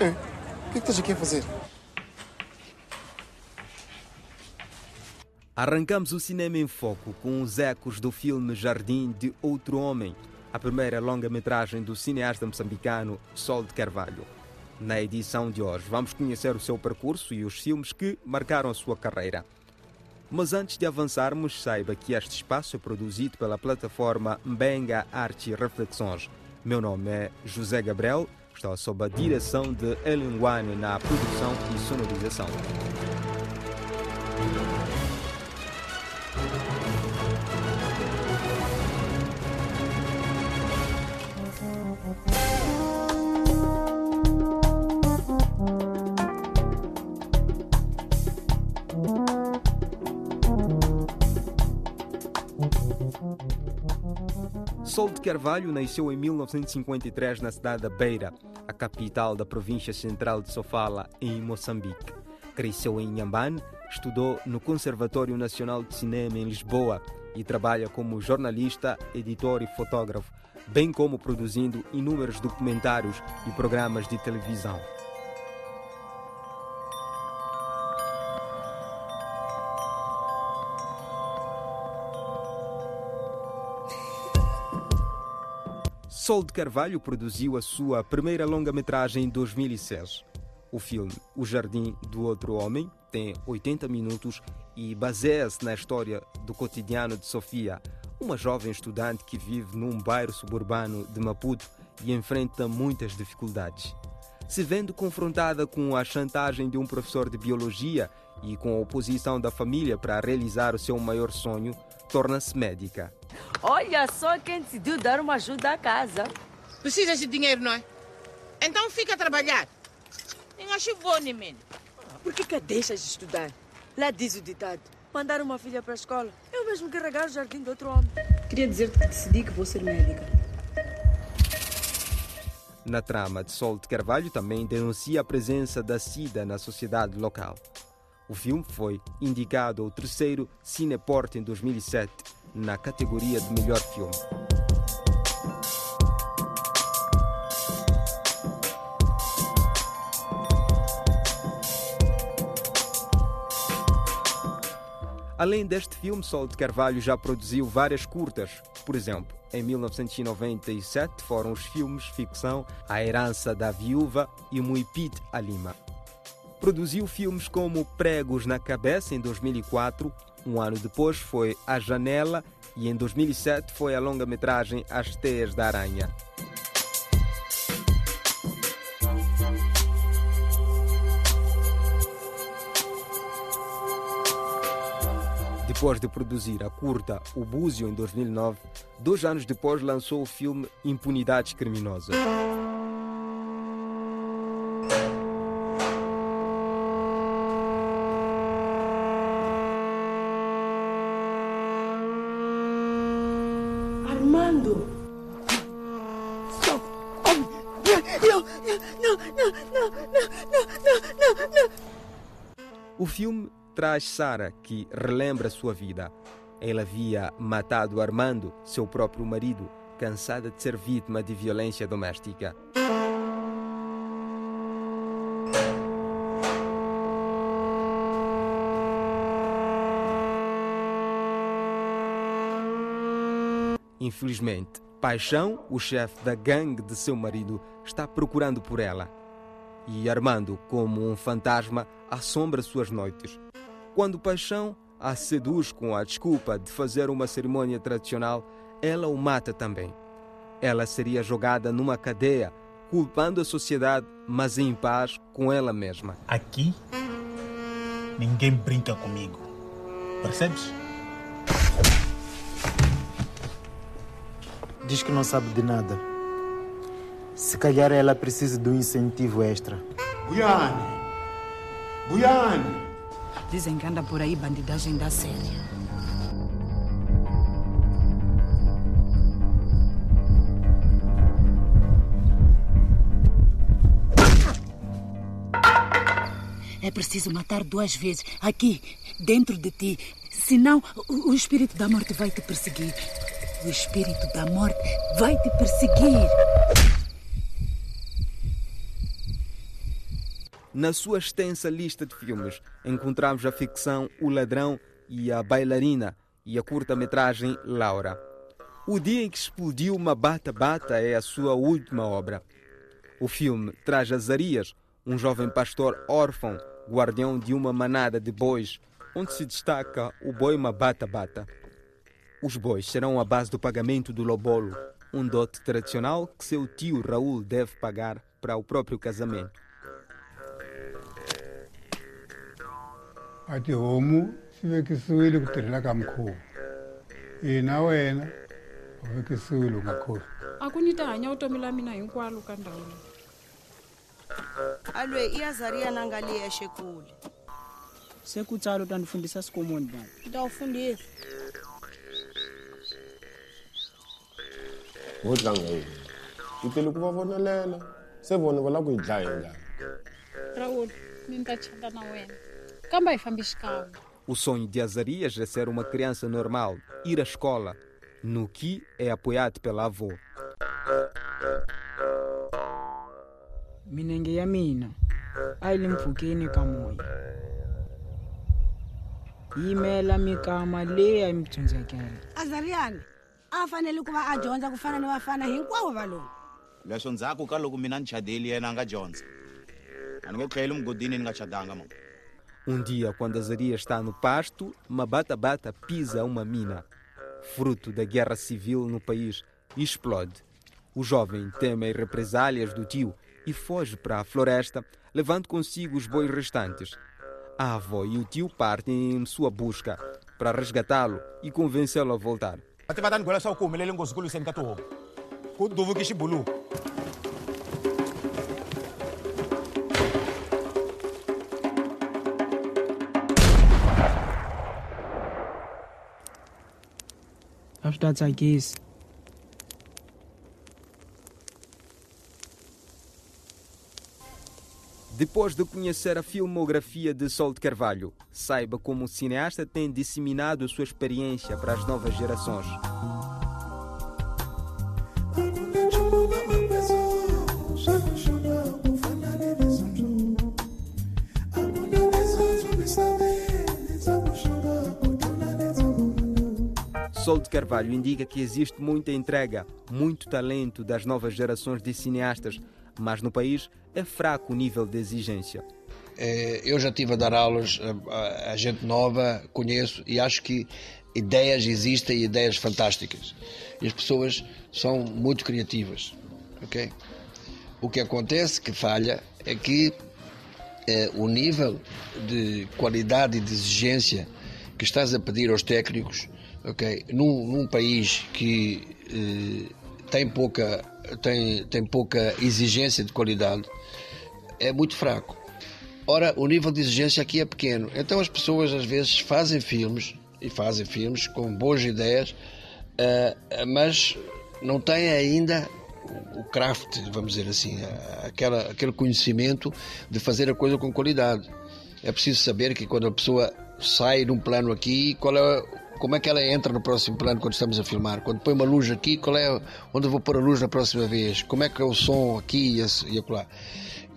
É. O que, é que estás aqui a fazer? Arrancamos o cinema em foco com os ecos do filme Jardim de Outro Homem, a primeira longa-metragem do cineasta moçambicano Sol de Carvalho. Na edição de hoje, vamos conhecer o seu percurso e os filmes que marcaram a sua carreira. Mas antes de avançarmos, saiba que este espaço é produzido pela plataforma Mbenga Arte e Reflexões. Meu nome é José Gabriel, estou sob a direção de Ellen Wane na produção e sonorização. Sol de Carvalho nasceu em 1953 na cidade da Beira, a capital da província central de Sofala, em Moçambique. Cresceu em Inhambane, estudou no Conservatório Nacional de Cinema em Lisboa e trabalha como jornalista, editor e fotógrafo, bem como produzindo inúmeros documentários e programas de televisão. Sol de Carvalho produziu a sua primeira longa-metragem em 2006. O filme O Jardim do Outro Homem tem 80 minutos e baseia-se na história do cotidiano de Sofia, uma jovem estudante que vive num bairro suburbano de Maputo e enfrenta muitas dificuldades. Se vendo confrontada com a chantagem de um professor de biologia e com a oposição da família para realizar o seu maior sonho, torna-se médica. Olha só quem decidiu dar uma ajuda à casa. Precisas de dinheiro, não é? Então fica a trabalhar. Nem acho bom, nem Por que, que deixas de estudar? Lá diz o ditado: mandar uma filha para a escola. Eu mesmo carregar o jardim de outro homem. Queria dizer-te que decidi que vou ser médica. Na trama de Sol de Carvalho também denuncia a presença da SIDA na sociedade local. O filme foi indicado ao terceiro Cineport em 2007 na categoria de melhor filme. Além deste filme, Sol de Carvalho já produziu várias curtas. Por exemplo, em 1997 foram os filmes ficção A Herança da Viúva e Muipit a Lima. Produziu filmes como Pregos na Cabeça em 2004, um ano depois foi A Janela e em 2007 foi a longa-metragem As Teias da Aranha. Depois de produzir a curta O Búzio em 2009, dois anos depois lançou o filme Impunidades Criminosas. Armando! Stop! Não, não, não, não, não, não, não, não. O filme traz Sara, que relembra sua vida. Ela havia matado Armando, seu próprio marido, cansada de ser vítima de violência doméstica. Infelizmente, Paixão, o chefe da gangue de seu marido, está procurando por ela. E Armando, como um fantasma, assombra suas noites. Quando Paixão a seduz com a desculpa de fazer uma cerimônia tradicional, ela o mata também. Ela seria jogada numa cadeia, culpando a sociedade, mas em paz com ela mesma. Aqui, ninguém brinca comigo. Percebes? Diz que não sabe de nada. Se calhar ela precisa de um incentivo extra. Guiane! Guiane! Dizem que anda por aí bandidagem da séria. É preciso matar duas vezes, aqui, dentro de ti. Senão, o, o espírito da morte vai te perseguir. O espírito da morte vai te perseguir. Na sua extensa lista de filmes, encontramos a ficção O Ladrão e a Bailarina e a curta-metragem Laura. O Dia em que Explodiu uma Bata Bata é a sua última obra. O filme traz Azarias, um jovem pastor órfão, guardião de uma manada de bois, onde se destaca o boi Mabata Bata. Os bois serão a base do pagamento do lobolo, um dote tradicional que seu tio Raul deve pagar para o próprio casamento. a tihomu swi vekisiwile ku tirhela ka mukhuva hina wena u vekisiwile u nga khofi a ku ni ta hanya vutomi la mina hinkwalo ka ndhawu leyi alwe i azariya nanga leyi ya xekule sekutsala utandifundisa sikomoni baba ngitawufundisa vo tlanga yini hi tele ku va vonelela se vona va lava ku hi dlaya hi njhani raul ni ta chata na wena. Kambe hi fambi xikan'we O sonho de Azarias é ser uma criança normal, ir à escola, no que é apoiado pela avó. minenge ya mina a yi le mpfhukeni ka moya. Yi yimela mikama leyi a yi mi tsundzekela azariyani a fanele ku va a dyondza ku fana ni vafana hinkwavo valungu leswo ndzhaku ka loko mina ni chadeli yena a nga dyondza a ni nge tlheli mugodini ni nga chadanga mama Um dia, quando Azarias está no pasto, Mabata Bata pisa uma mina. Fruto da guerra civil no país, e explode. O jovem teme as represálias do tio e foge para a floresta, levando consigo os bois restantes. A avó e o tio partem em sua busca para resgatá-lo e convencê-lo a voltar. Va tiva ta ni byela leswaku ku humelele nghozi ku lwiseni ka tihomu ku duvuki xibuluku a swi ta tsakisa Depois de conhecer a filmografia de Sol de Carvalho, saiba como o cineasta tem disseminado a sua experiência para as novas gerações. Sol de Carvalho indica que existe muita entrega, muito talento das novas gerações de cineastas, mas no país é fraco o nível de exigência. Eh, Eu já estive a dar aulas a, gente nova, conheço e acho que ideias existem, ideias fantásticas. E as pessoas são muito criativas, ok? O que acontece, que falha, é que eh, o nível de qualidade e de exigência que estás a pedir aos técnicos, ok? Num, num país que eh, tem pouca tem, tem pouca exigência de qualidade, é muito fraco. Ora, o nível de exigência aqui é pequeno. Então as pessoas às vezes fazem filmes e fazem filmes com boas ideias, eh, mas não têm ainda o- craft, vamos dizer assim, aquela, aquele conhecimento de fazer a coisa com qualidade. É preciso saber que quando a pessoa sai de um plano aqui, qual é, como é que ela entra no próximo plano quando estamos a filmar? Quando põe uma luz aqui, qual é onde eu vou pôr a luz na próxima vez? Como é que é o som aqui e e acolá?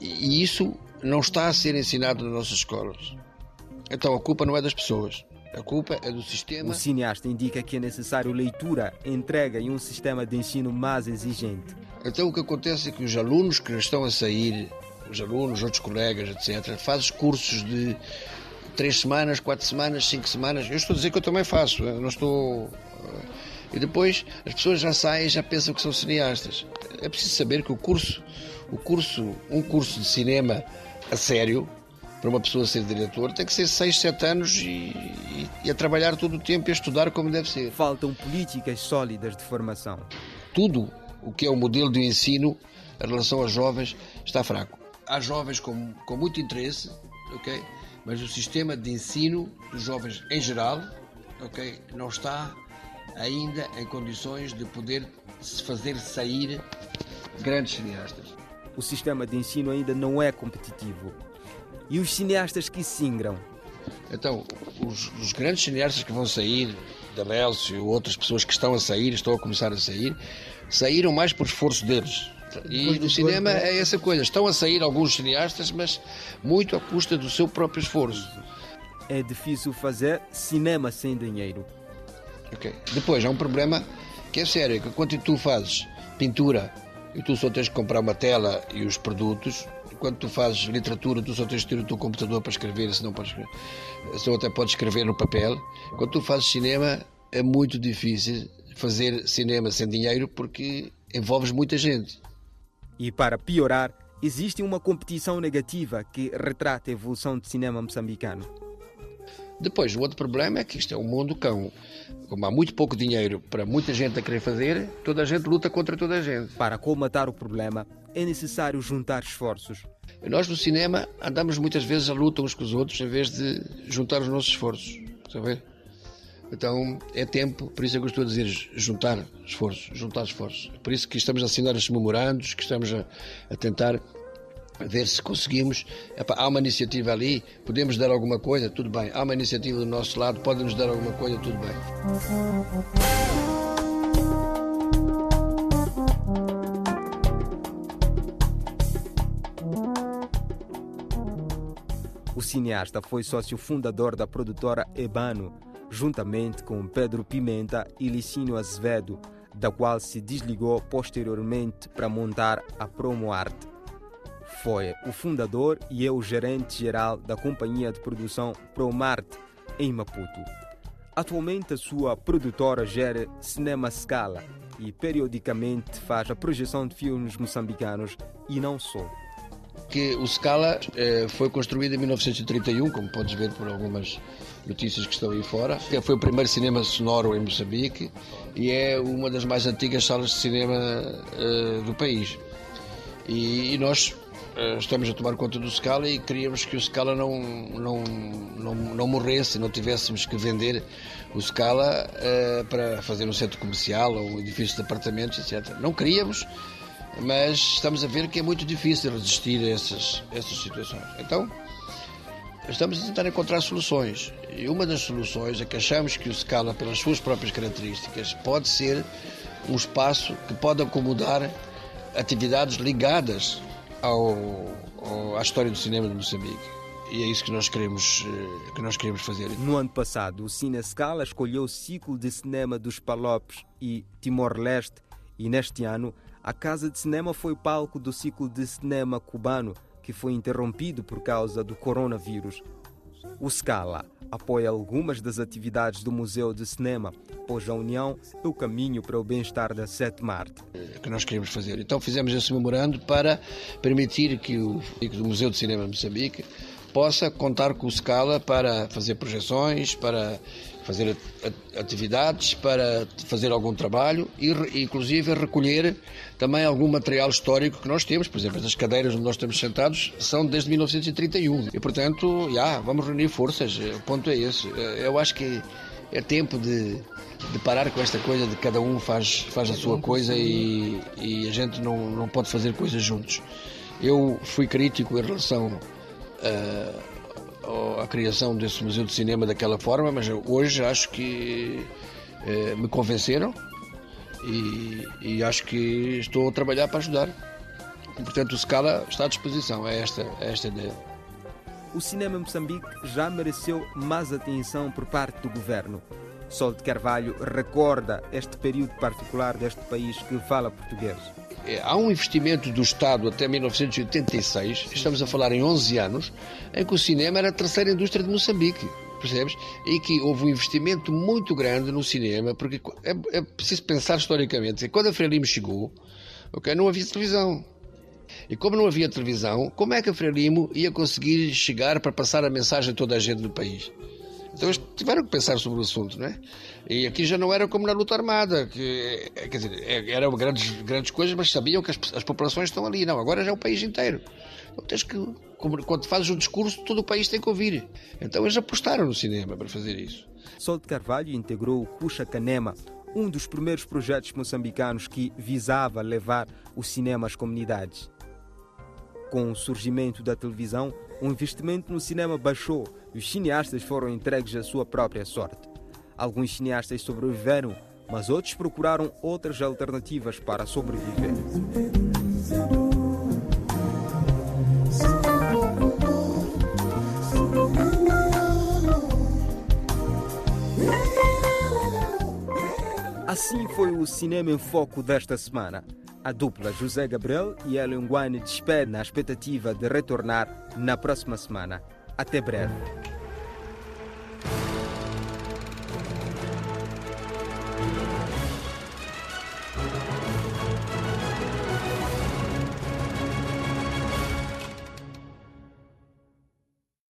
E isso não está a ser ensinado nas nossas escolas. Então a culpa não é das pessoas, a culpa é do sistema. O cineasta indica que é necessário leitura, entrega e um sistema de ensino mais exigente. Então o que acontece é que os alunos que estão a sair, os alunos, outros colegas, etc., fazem cursos de três semanas, quatro semanas, cinco semanas. Eu estou a dizer que eu também faço, eu não estou. eh, E depois as pessoas já saem e já pensam que são cineastas. É preciso saber que o curso, o curso, um curso de cinema a sério, para uma pessoa ser diretor, tem que ser seis, sete anos e, e- e a trabalhar todo o tempo e a estudar como deve ser. Faltam políticas sólidas de formação. tudo o que é o modelo de ensino em relação aos jovens está fraco. Há jovens com, com muito interesse, ok? Mas o sistema de ensino dos jovens em geral, ok, não está ainda em condições de poder se fazer sair grandes cineastas. O sistema de ensino ainda não é competitivo. E os cineastas que se ingram? Então, os, os grandes cineastas que vão sair, da Lélcio e outras pessoas que estão a sair, estão a começar a sair, saíram mais por esforço deles. E no cinema é essa coisa. Estão a sair alguns cineastas, mas muito à custa do seu próprio esforço. É difícil fazer cinema sem dinheiro. Ok. Depois, há um problema que é sério, que quando tu fazes pintura e tu só tens que comprar uma tela e os produtos, quando tu fazes literatura, tu só tens que ter o teu computador para escrever, senão podes escrever, só até podes escrever no papel. Quando tu fazes cinema, é muito difícil fazer cinema sem dinheiro porque envolves muita gente. E para piorar, existe uma competição negativa que retrata a evolução do cinema moçambicano. Depois, o outro problema é que isto é um mundo cão. Como há muito pouco dinheiro para muita gente a querer fazer, toda a gente luta contra toda a gente. Para colmatar o problema, é necessário juntar esforços. Nós no cinema andamos muitas vezes a luta uns com os outros em vez de juntar os nossos esforços. Está a ver? Então é tempo, por isso é que eu estou a dizer juntar esforços, juntar esforços. Por isso que estamos a assinar estes memorandos, que estamos a, a tentar ver se conseguimos. Epá, há uma iniciativa ali, podemos dar alguma coisa, tudo bem. Há uma iniciativa do nosso lado, podem-nos dar alguma coisa, tudo bem. O cineasta foi sócio fundador da produtora Ebano, juntamente com Pedro Pimenta e Licínio Azevedo, da qual se desligou posteriormente para montar a Promo Arte. Foi o fundador e é o gerente-geral da companhia de produção Promarte, em Maputo. Atualmente, a sua produtora gera Cinema Scala e periodicamente faz a projeção de filmes moçambicanos e não só. Que o Scala eh, foi construído em 1931, como podes ver por algumas notícias que estão aí fora. Foi o primeiro cinema sonoro em Moçambique e é uma das mais antigas salas de cinema uh, do país. E, e nós uh, estamos a tomar conta do Scala e queríamos que o Scala não, não, não, não morresse, não tivéssemos que vender o Scala uh, para fazer um centro comercial ou um edifício de apartamentos, etc. Não queríamos, mas estamos a ver que é muito difícil resistir a essas, essas situações. Então, estamos a tentar encontrar soluções. E uma das soluções é que achamos que o Scala, pelas suas próprias características, pode ser um espaço que pode acomodar atividades ligadas ao, ao, à história do cinema de Moçambique. E é isso que nós queremos, eh, que nós queremos fazer. No ano passado, o Cine Scala escolheu o ciclo de cinema dos Palopes e Timor-Leste e neste ano a Casa de Cinema foi palco do ciclo de cinema cubano que foi interrompido por causa do coronavírus. O Scala apoia algumas das atividades do Museu de Cinema, pois a união é o caminho para o bem-estar da sétima arte. Que nós queremos fazer. Então fizemos esse memorando para permitir que o, o Museu de Cinema de Moçambique possa contar com o Scala para fazer projeções, para fazer atividades, para fazer algum trabalho e, inclusive, recolher também algum material histórico que nós temos. Por exemplo, as cadeiras onde nós estamos sentados são desde 1931. E, portanto, já, vamos reunir forças. O ponto é esse. Eu acho que é tempo de, de parar com esta coisa de cada um faz, faz a sua coisa e, e a gente não, não pode fazer coisas juntos. Eu fui crítico em relação a, a criação desse museu de cinema daquela forma, mas hoje acho que eh, me convenceram e, e, acho que estou a trabalhar para ajudar. Portanto, o Scala está à disposição, é esta, é esta ideia. O cinema em Moçambique já mereceu mais atenção por parte do governo. Sol de Carvalho recorda este período particular deste país que fala português. É, há um investimento do Estado até 1986, estamos a falar em 11 anos, em que o cinema era a terceira indústria de Moçambique, percebes? E que houve um investimento muito grande no cinema, porque é, é preciso pensar historicamente. Quando a Frelimo chegou, okay, não havia televisão. E como não havia televisão, como é que a Frelimo ia conseguir chegar para passar a mensagem a toda a gente do país? Então eles tiveram que pensar sobre o assunto, não é? E aqui já não era como na luta armada, que quer dizer, é, eram grandes, grandes coisas, mas sabiam que as, as populações estão ali. Não, agora já é o país inteiro. Então tens que, quando fazes um discurso, todo o país tem que ouvir. Então eles apostaram no cinema para fazer isso. Sol de Carvalho integrou o Cuxa Canema, um dos primeiros projetos moçambicanos que visava levar o cinema às comunidades. Com o surgimento da televisão, o investimento no cinema baixou e os cineastas foram entregues à sua própria sorte. Alguns cineastas sobreviveram, mas outros procuraram outras alternativas para sobreviver. Assim foi o Cinema em Foco desta semana. A dupla José Gabriel e Hélio Nguane despede na expectativa de retornar na próxima semana. Até breve.